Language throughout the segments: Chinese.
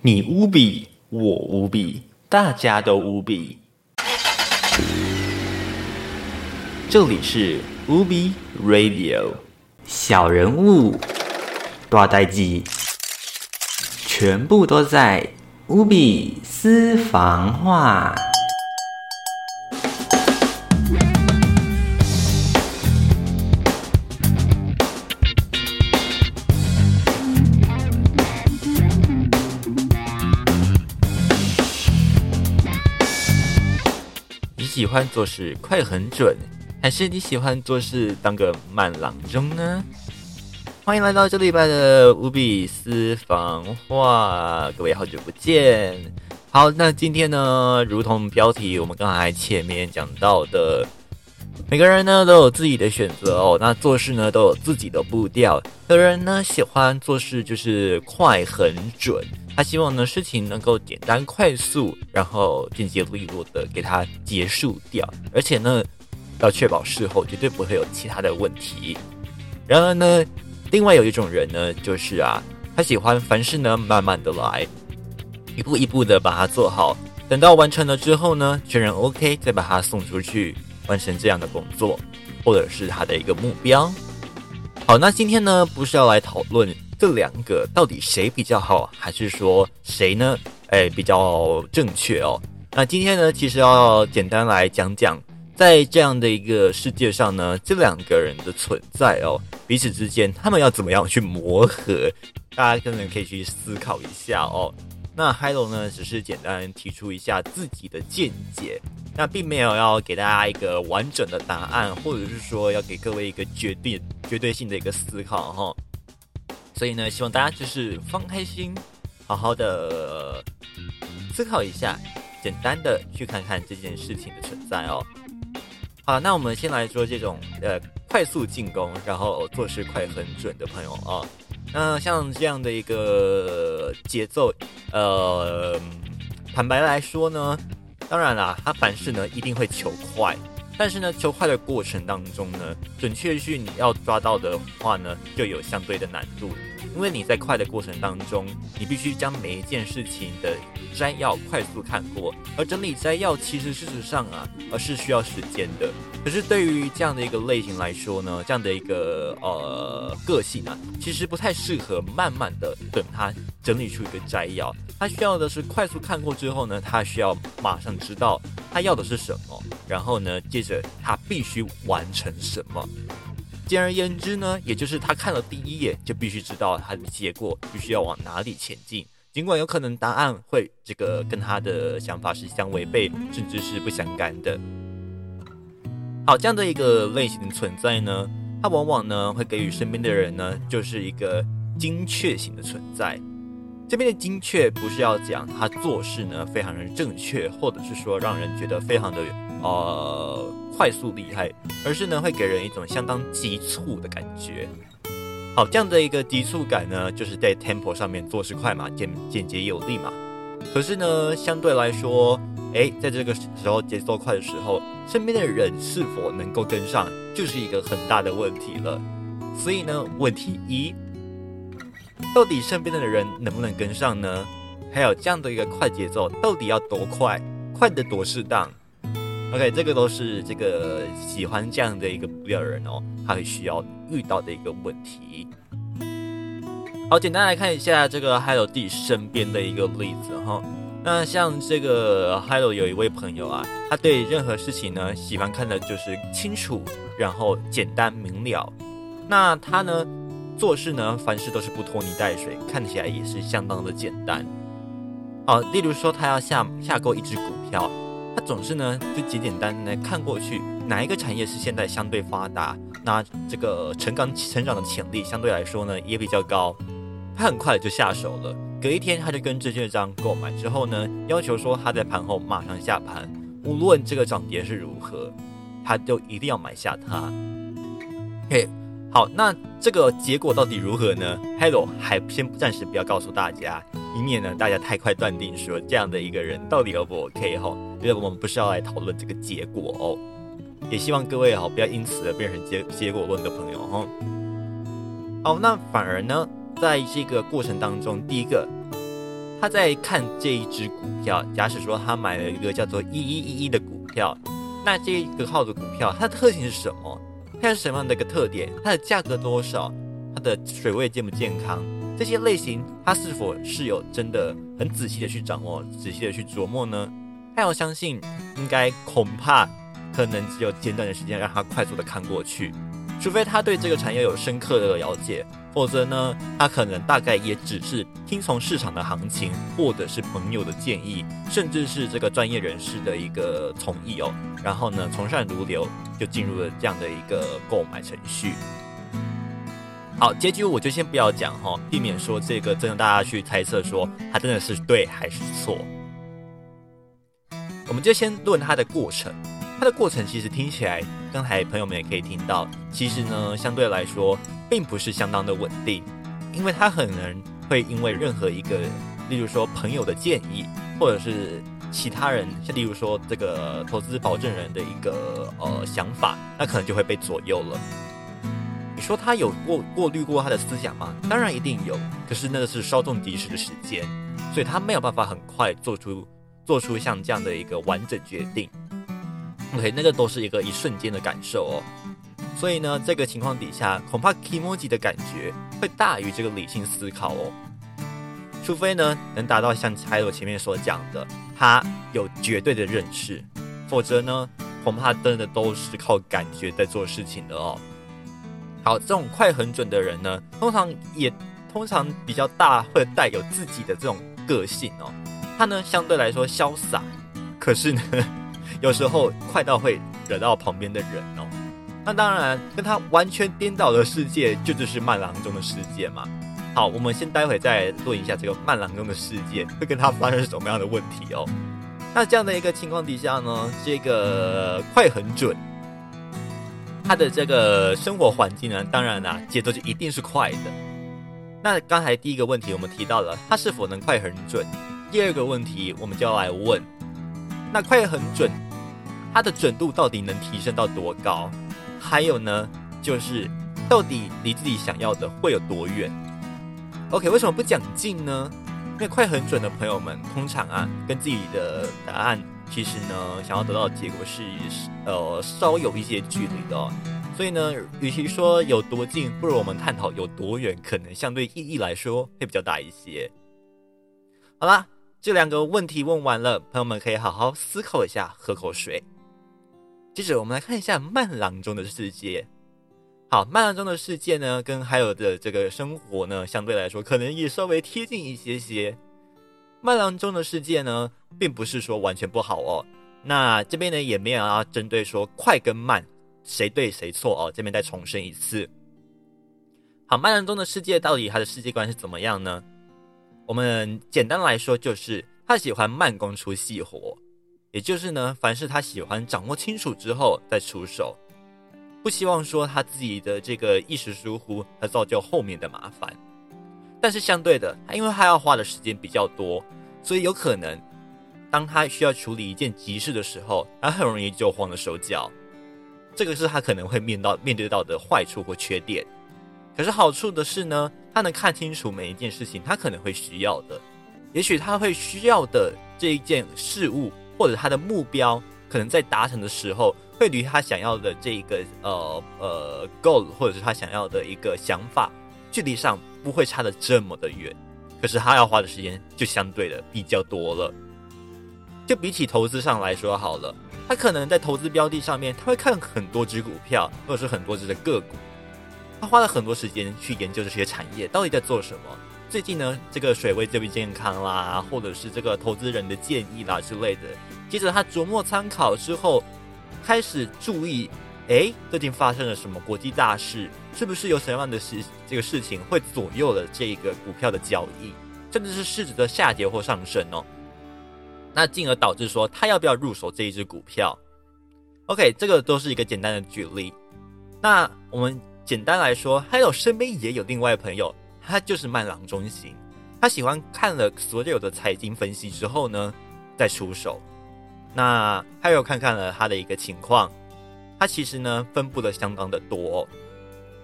你无比，我无比，大家都无比。这里是无比 Radio，小人物、大代记，全部都在无比私房话。欢做事快很准，还是你喜欢做事当个慢郎中呢？欢迎来到这礼拜的无比私房话，各位好久不见。好，那今天呢，如同标题我们刚才前面讲到的，每个人呢都有自己的选择哦。那做事呢都有自己的步调，有人呢喜欢做事就是快很准。他希望呢事情能够简单快速，然后简洁利落的给它结束掉，而且呢要确保事后绝对不会有其他的问题。然而呢，另外有一种人呢，就是啊，他喜欢凡事呢慢慢的来，一步一步的把它做好，等到完成了之后呢，确认 OK，再把它送出去，完成这样的工作，或者是他的一个目标。好，那今天呢，不是要来讨论。这两个到底谁比较好，还是说谁呢？哎，比较正确哦。那今天呢，其实要简单来讲讲，在这样的一个世界上呢，这两个人的存在哦，彼此之间他们要怎么样去磨合？大家可能可以去思考一下哦。那 Hello 呢，只是简单提出一下自己的见解，那并没有要给大家一个完整的答案，或者是说要给各位一个决定、绝对性的一个思考哈。所以呢，希望大家就是放开心，好好的思考一下，简单的去看看这件事情的存在哦。好，那我们先来说这种呃快速进攻，然后做事快很准的朋友啊。那像这样的一个节奏，呃，坦白来说呢，当然啦，他凡事呢一定会求快。但是呢，求快的过程当中呢，准确率你要抓到的话呢，就有相对的难度。因为你在快的过程当中，你必须将每一件事情的摘要快速看过，而整理摘要其实事实上啊，而是需要时间的。可是对于这样的一个类型来说呢，这样的一个呃个性啊，其实不太适合慢慢的等它整理出一个摘要。他需要的是快速看过之后呢，他需要马上知道他要的是什么。然后呢，接着他必须完成什么？简而言之呢，也就是他看了第一眼就必须知道他的结果，必须要往哪里前进。尽管有可能答案会这个跟他的想法是相违背，甚至是不相干的。好，这样的一个类型的存在呢，他往往呢会给予身边的人呢，就是一个精确型的存在。这边的精确不是要讲他做事呢非常的正确，或者是说让人觉得非常的。呃，快速厉害，而是呢会给人一种相当急促的感觉。好，这样的一个急促感呢，就是在 tempo 上面做事快嘛，简简洁有力嘛。可是呢，相对来说，哎，在这个时候节奏快的时候，身边的人是否能够跟上，就是一个很大的问题了。所以呢，问题一，到底身边的人能不能跟上呢？还有这样的一个快节奏，到底要多快，快的多适当？OK，这个都是这个喜欢这样的一个步调的人哦，他会需要遇到的一个问题。好，简单来看一下这个 Hello 弟身边的一个例子哈。那像这个 Hello 有一位朋友啊，他对任何事情呢喜欢看的就是清楚，然后简单明了。那他呢做事呢凡事都是不拖泥带水，看起来也是相当的简单。好，例如说他要下下购一只股票。他总是呢，就简简单单的看过去，哪一个产业是现在相对发达，那这个成长成长的潜力相对来说呢也比较高，他很快就下手了。隔一天他就跟证券商购买之后呢，要求说他在盘后马上下盘，无论这个涨跌是如何，他就一定要买下它。嘿。好，那这个结果到底如何呢？Hello，还先暂时不要告诉大家，以免呢大家太快断定说这样的一个人到底 O 不 OK 哈？因为我们不是要来讨论这个结果哦，也希望各位哈不要因此而变成结结果论的朋友哈。好，那反而呢，在这个过程当中，第一个他在看这一只股票，假使说他买了一个叫做一一一一的股票，那这个号的股票它的特性是什么？它是什么样的一个特点？它的价格多少？它的水位健不健康？这些类型，它是否是有真的很仔细的去掌握、仔细的去琢磨呢？他要相信，应该恐怕可能只有简短的时间让他快速的看过去，除非他对这个产业有深刻的了解。否则呢，他可能大概也只是听从市场的行情，或者是朋友的建议，甚至是这个专业人士的一个从意哦。然后呢，从善如流，就进入了这样的一个购买程序。好，结局我就先不要讲哈，避免说这个真的大家去猜测说他真的是对还是错。我们就先论它的过程。它的过程其实听起来，刚才朋友们也可以听到，其实呢，相对来说并不是相当的稳定，因为它可能会因为任何一个，例如说朋友的建议，或者是其他人，像例如说这个投资保证人的一个呃想法，那可能就会被左右了。你说他有过过滤过他的思想吗？当然一定有，可是那个是稍纵即逝的时间，所以他没有办法很快做出做出像这样的一个完整决定。OK，那个都是一个一瞬间的感受哦，所以呢，这个情况底下，恐怕 Kimoji 的感觉会大于这个理性思考哦。除非呢，能达到像还有前面所讲的，他有绝对的认识，否则呢，恐怕真的都是靠感觉在做事情的哦。好，这种快很准的人呢，通常也通常比较大，会带有自己的这种个性哦。他呢，相对来说潇洒，可是呢。有时候快到会惹到旁边的人哦，那当然跟他完全颠倒的世界，就就是慢郎中的世界嘛。好，我们先待会再论一下这个慢郎中的世界会跟他发生什么样的问题哦。那这样的一个情况底下呢，这个快很准，他的这个生活环境呢，当然啦，节奏就一定是快的。那刚才第一个问题我们提到了他是否能快很准，第二个问题我们就要来问，那快很准。它的准度到底能提升到多高？还有呢，就是到底离自己想要的会有多远？OK，为什么不讲近呢？因为快很准的朋友们，通常啊，跟自己的答案其实呢，想要得到的结果是呃稍有一些距离的。所以呢，与其说有多近，不如我们探讨有多远，可能相对意义来说会比较大一些。好啦，这两个问题问完了，朋友们可以好好思考一下，喝口水。接着我们来看一下慢郎中的世界。好，慢郎中的世界呢，跟海有的这个生活呢，相对来说可能也稍微贴近一些些。慢郎中的世界呢，并不是说完全不好哦。那这边呢，也没有要针对说快跟慢谁对谁错哦。这边再重申一次。好，慢郎中的世界到底他的世界观是怎么样呢？我们简单来说，就是他喜欢慢工出细活。也就是呢，凡是他喜欢掌握清楚之后再出手，不希望说他自己的这个一时疏忽而造就后面的麻烦。但是相对的，因为他要花的时间比较多，所以有可能当他需要处理一件急事的时候，他很容易就慌了手脚。这个是他可能会面到面对到的坏处或缺点。可是好处的是呢，他能看清楚每一件事情，他可能会需要的，也许他会需要的这一件事物。或者他的目标可能在达成的时候，会离他想要的这一个呃呃 goal，或者是他想要的一个想法，距离上不会差的这么的远。可是他要花的时间就相对的比较多了。就比起投资上来说好了，他可能在投资标的上面，他会看很多只股票，或者是很多只的个股，他花了很多时间去研究这些产业到底在做什么。最近呢，这个水位这边健康啦，或者是这个投资人的建议啦之类的。接着他琢磨参考之后，开始注意，哎，最近发生了什么国际大事？是不是有什么样的事这个事情会左右了这个股票的交易，甚至是市值的下跌或上升哦？那进而导致说他要不要入手这一只股票？OK，这个都是一个简单的举例。那我们简单来说，还有身边也有另外朋友。他就是慢郎中型，他喜欢看了所有的财经分析之后呢，再出手。那他又看看了他的一个情况，他其实呢分布的相当的多，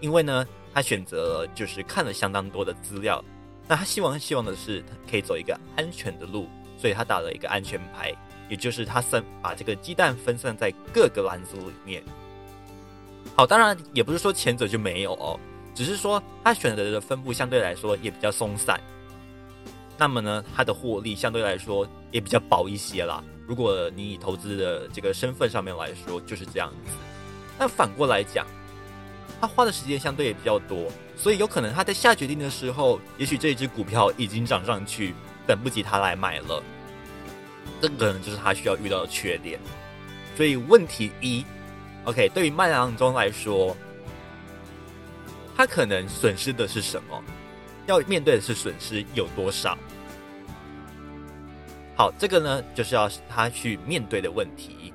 因为呢他选择就是看了相当多的资料，那他希望希望的是可以走一个安全的路，所以他打了一个安全牌，也就是他分把这个鸡蛋分散在各个篮子里面。好，当然也不是说前者就没有哦，只是说他选择的分布相对来说也比较松散。那么呢，他的获利相对来说也比较薄一些啦。如果你以投资的这个身份上面来说，就是这样子。但反过来讲，他花的时间相对也比较多，所以有可能他在下决定的时候，也许这一只股票已经涨上去，等不及他来买了。这可能就是他需要遇到的缺点。所以问题一，OK，对于麦郎中来说，他可能损失的是什么？要面对的是损失有多少？好，这个呢，就是要他去面对的问题。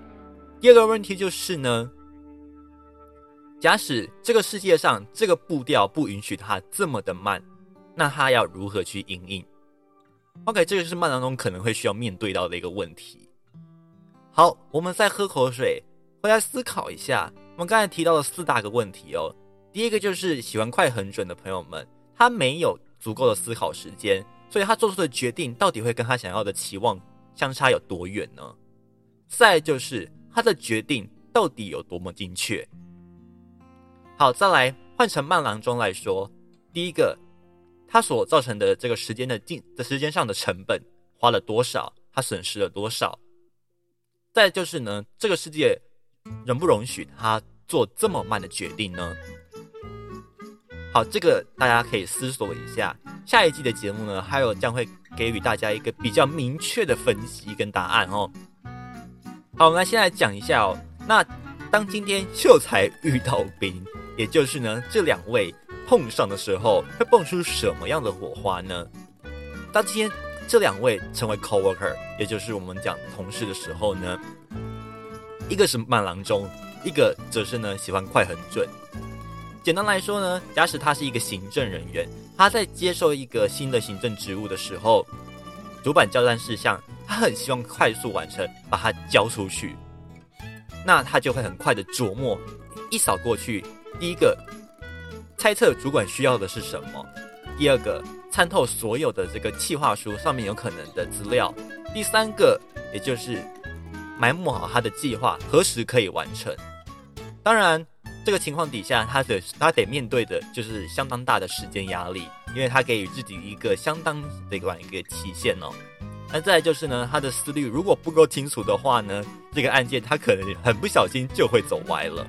第二个问题就是呢，假使这个世界上这个步调不允许他这么的慢，那他要如何去应应？OK，这个是慢当中可能会需要面对到的一个问题。好，我们再喝口水，回来思考一下。我们刚才提到了四大个问题哦。第一个就是喜欢快很准的朋友们，他没有足够的思考时间。所以他做出的决定到底会跟他想要的期望相差有多远呢？再就是他的决定到底有多么精确？好，再来换成慢郎中来说，第一个，他所造成的这个时间的进的时间上的成本花了多少？他损失了多少？再就是呢，这个世界容不容许他做这么慢的决定呢？好，这个大家可以思索一下。下一季的节目呢，还有将会给予大家一个比较明确的分析跟答案哦。好，我们来先来讲一下哦。那当今天秀才遇到兵，也就是呢这两位碰上的时候，会蹦出什么样的火花呢？当今天这两位成为 coworker，也就是我们讲同事的时候呢，一个是慢郎中，一个则是呢喜欢快很准。简单来说呢，假使他是一个行政人员，他在接受一个新的行政职务的时候，主板交代事项，他很希望快速完成，把它交出去。那他就会很快的琢磨，一扫过去，第一个猜测主管需要的是什么，第二个参透所有的这个企划书上面有可能的资料，第三个也就是埋没好他的计划何时可以完成。当然。这个情况底下，他的他得面对的就是相当大的时间压力，因为他给予自己一个相当的一个一个期限哦。那再就是呢，他的思虑如果不够清楚的话呢，这个案件他可能很不小心就会走歪了。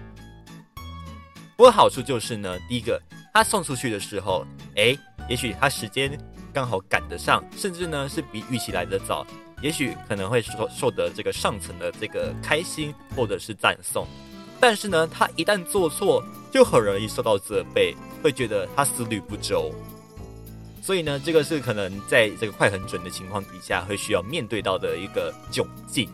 不过好处就是呢，第一个他送出去的时候，哎，也许他时间刚好赶得上，甚至呢是比预期来的早，也许可能会受受得这个上层的这个开心或者是赞颂。但是呢，他一旦做错，就很容易受到责备，会觉得他思虑不周。所以呢，这个是可能在这个快很准的情况底下，会需要面对到的一个窘境。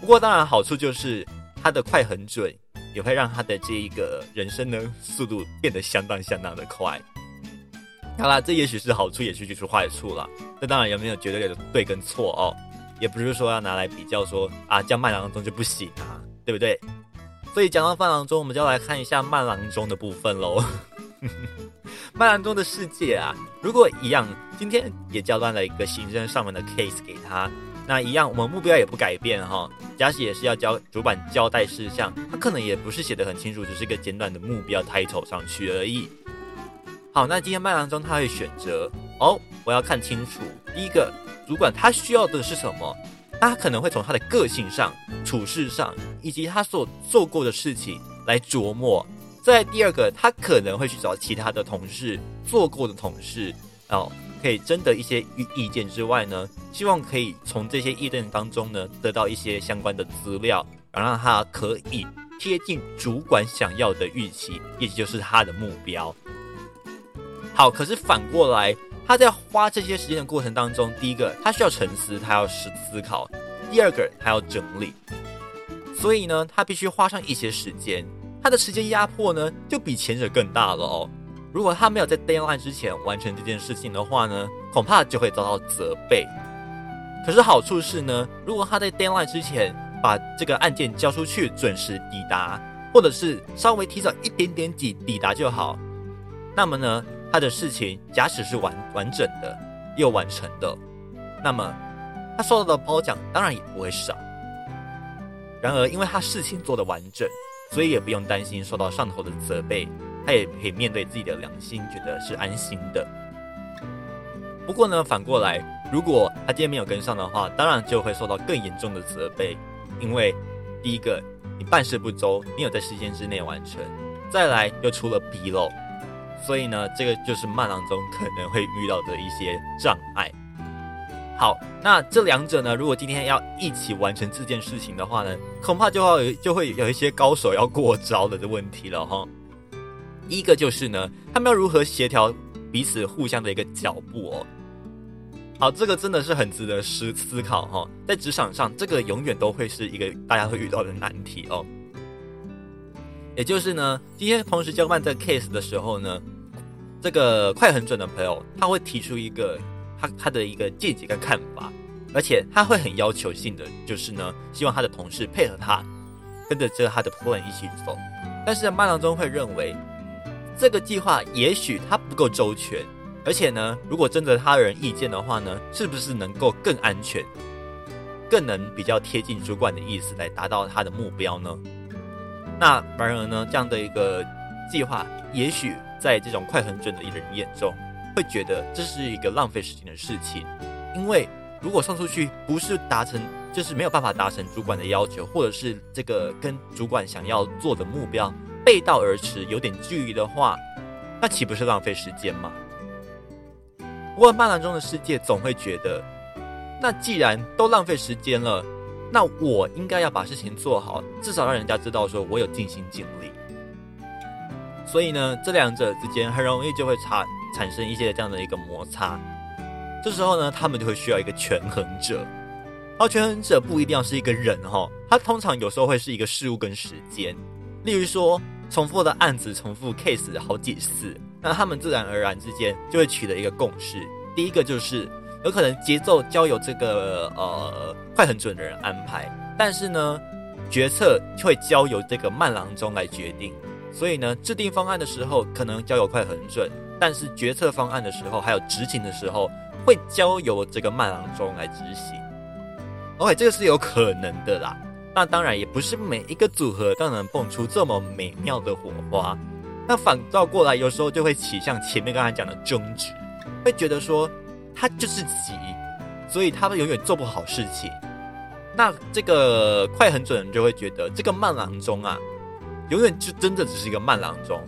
不过，当然好处就是他的快很准，也会让他的这一个人生呢速度变得相当相当的快。好啦，这也许是好处，也许就是坏处了。这当然有没有绝对的对跟错哦？也不是说要拿来比较说啊，叫慢郎中就不行啊，对不对？所以讲到慢郎中，我们就要来看一下慢郎中的部分喽。慢郎中的世界啊，如果一样，今天也交断了一个行政上门的 case 给他，那一样我们目标也不改变哈。假使也是要交主板交代事项，他可能也不是写的很清楚，只是一个简短的目标 title 上去而已。好，那今天麦郎中他会选择哦，我要看清楚，第一个主管他需要的是什么。他可能会从他的个性上、处事上，以及他所做过的事情来琢磨。在第二个，他可能会去找其他的同事做过的同事，哦，可以征得一些意意见之外呢，希望可以从这些意见当中呢，得到一些相关的资料，然后让他可以贴近主管想要的预期，也就是他的目标。好，可是反过来。他在花这些时间的过程当中，第一个他需要沉思，他要思思考；第二个他要整理。所以呢，他必须花上一些时间。他的时间压迫呢，就比前者更大了哦。如果他没有在 deadline 之前完成这件事情的话呢，恐怕就会遭到责备。可是好处是呢，如果他在 deadline 之前把这个案件交出去，准时抵达，或者是稍微提早一点点抵抵达就好，那么呢？他的事情假使是完完整的又完成的，那么他受到的褒奖当然也不会少。然而，因为他事情做得完整，所以也不用担心受到上头的责备，他也可以面对自己的良心，觉得是安心的。不过呢，反过来，如果他今天没有跟上的话，当然就会受到更严重的责备，因为第一个，你办事不周，没有在时间之内完成；再来又出了纰漏，所以呢，这个就是慢郎中可能会遇到的一些障碍。好，那这两者呢，如果今天要一起完成这件事情的话呢，恐怕就要有就会有一些高手要过招了的问题了哈。一个就是呢，他们要如何协调彼此互相的一个脚步哦。好，这个真的是很值得思思考哈。在职场上，这个永远都会是一个大家会遇到的难题哦。也就是呢，今天同时交办这个 case 的时候呢，这个快很准的朋友他会提出一个他他的一个见解跟看法，而且他会很要求性的，就是呢，希望他的同事配合他，跟着这他的 plan 一起走。但是慢郎中会认为，这个计划也许他不够周全。而且呢，如果征得他人意见的话呢，是不是能够更安全，更能比较贴近主管的意思来达到他的目标呢？那反而呢，这样的一个计划，也许在这种快很准的人眼中，会觉得这是一个浪费时间的事情。因为如果送出去不是达成，就是没有办法达成主管的要求，或者是这个跟主管想要做的目标背道而驰，有点距离的话，那岂不是浪费时间吗？不过，漫郎中的世界总会觉得，那既然都浪费时间了，那我应该要把事情做好，至少让人家知道说我有尽心尽力。所以呢，这两者之间很容易就会产产生一些这样的一个摩擦。这时候呢，他们就会需要一个权衡者。而权衡者不一定要是一个人哈，他通常有时候会是一个事物跟时间。例如说，重复的案子、重复 case 好几次。那他们自然而然之间就会取得一个共识。第一个就是有可能节奏交由这个呃快很准的人安排，但是呢决策会交由这个慢郎中来决定。所以呢制定方案的时候可能交由快很准，但是决策方案的时候还有执行的时候会交由这个慢郎中来执行。OK，这个是有可能的啦。那当然也不是每一个组合都能蹦出这么美妙的火花。那反照过来，有时候就会起像前面刚才讲的争执，会觉得说他就是急，所以他们永远做不好事情。那这个快很准就会觉得这个慢郎中啊，永远就真的只是一个慢郎中，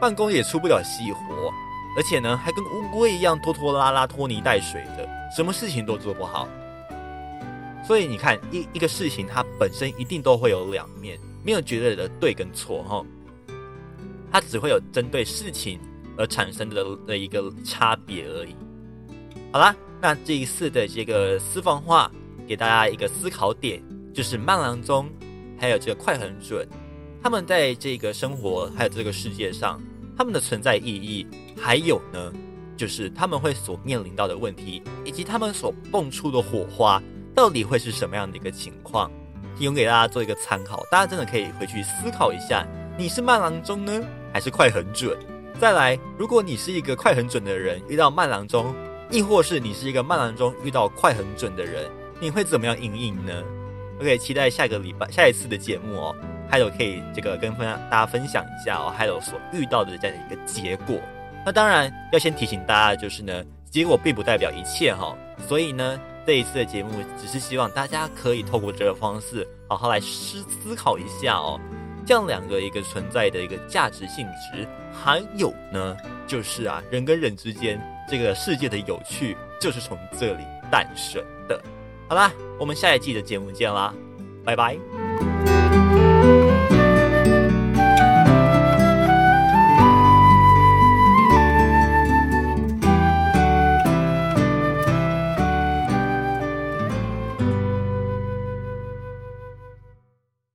办公也出不了细活，而且呢还跟乌龟一样拖拖拉拉、拖泥带水的，什么事情都做不好。所以你看，一一个事情它本身一定都会有两面，没有绝对的对跟错哈。它只会有针对事情而产生的的一个差别而已。好啦，那这一次的这个私房话，给大家一个思考点，就是慢郎中还有这个快很准，他们在这个生活还有这个世界上，他们的存在意义，还有呢，就是他们会所面临到的问题，以及他们所蹦出的火花，到底会是什么样的一个情况，提供给大家做一个参考。大家真的可以回去思考一下，你是慢郎中呢？还是快很准。再来，如果你是一个快很准的人，遇到慢郎中，亦或是你是一个慢郎中遇到快很准的人，你会怎么样应应呢？OK，期待下个礼拜下一次的节目哦。还有可以这个跟分大家分享一下哦，还有所遇到的这样的一个结果。那当然要先提醒大家，就是呢，结果并不代表一切哈。所以呢，这一次的节目只是希望大家可以透过这个方式，好好来思思考一下哦。这样两个一个存在的一个价值性质，还有呢，就是啊，人跟人之间这个世界的有趣，就是从这里诞生的。好啦，我们下一季的节目见啦，拜拜。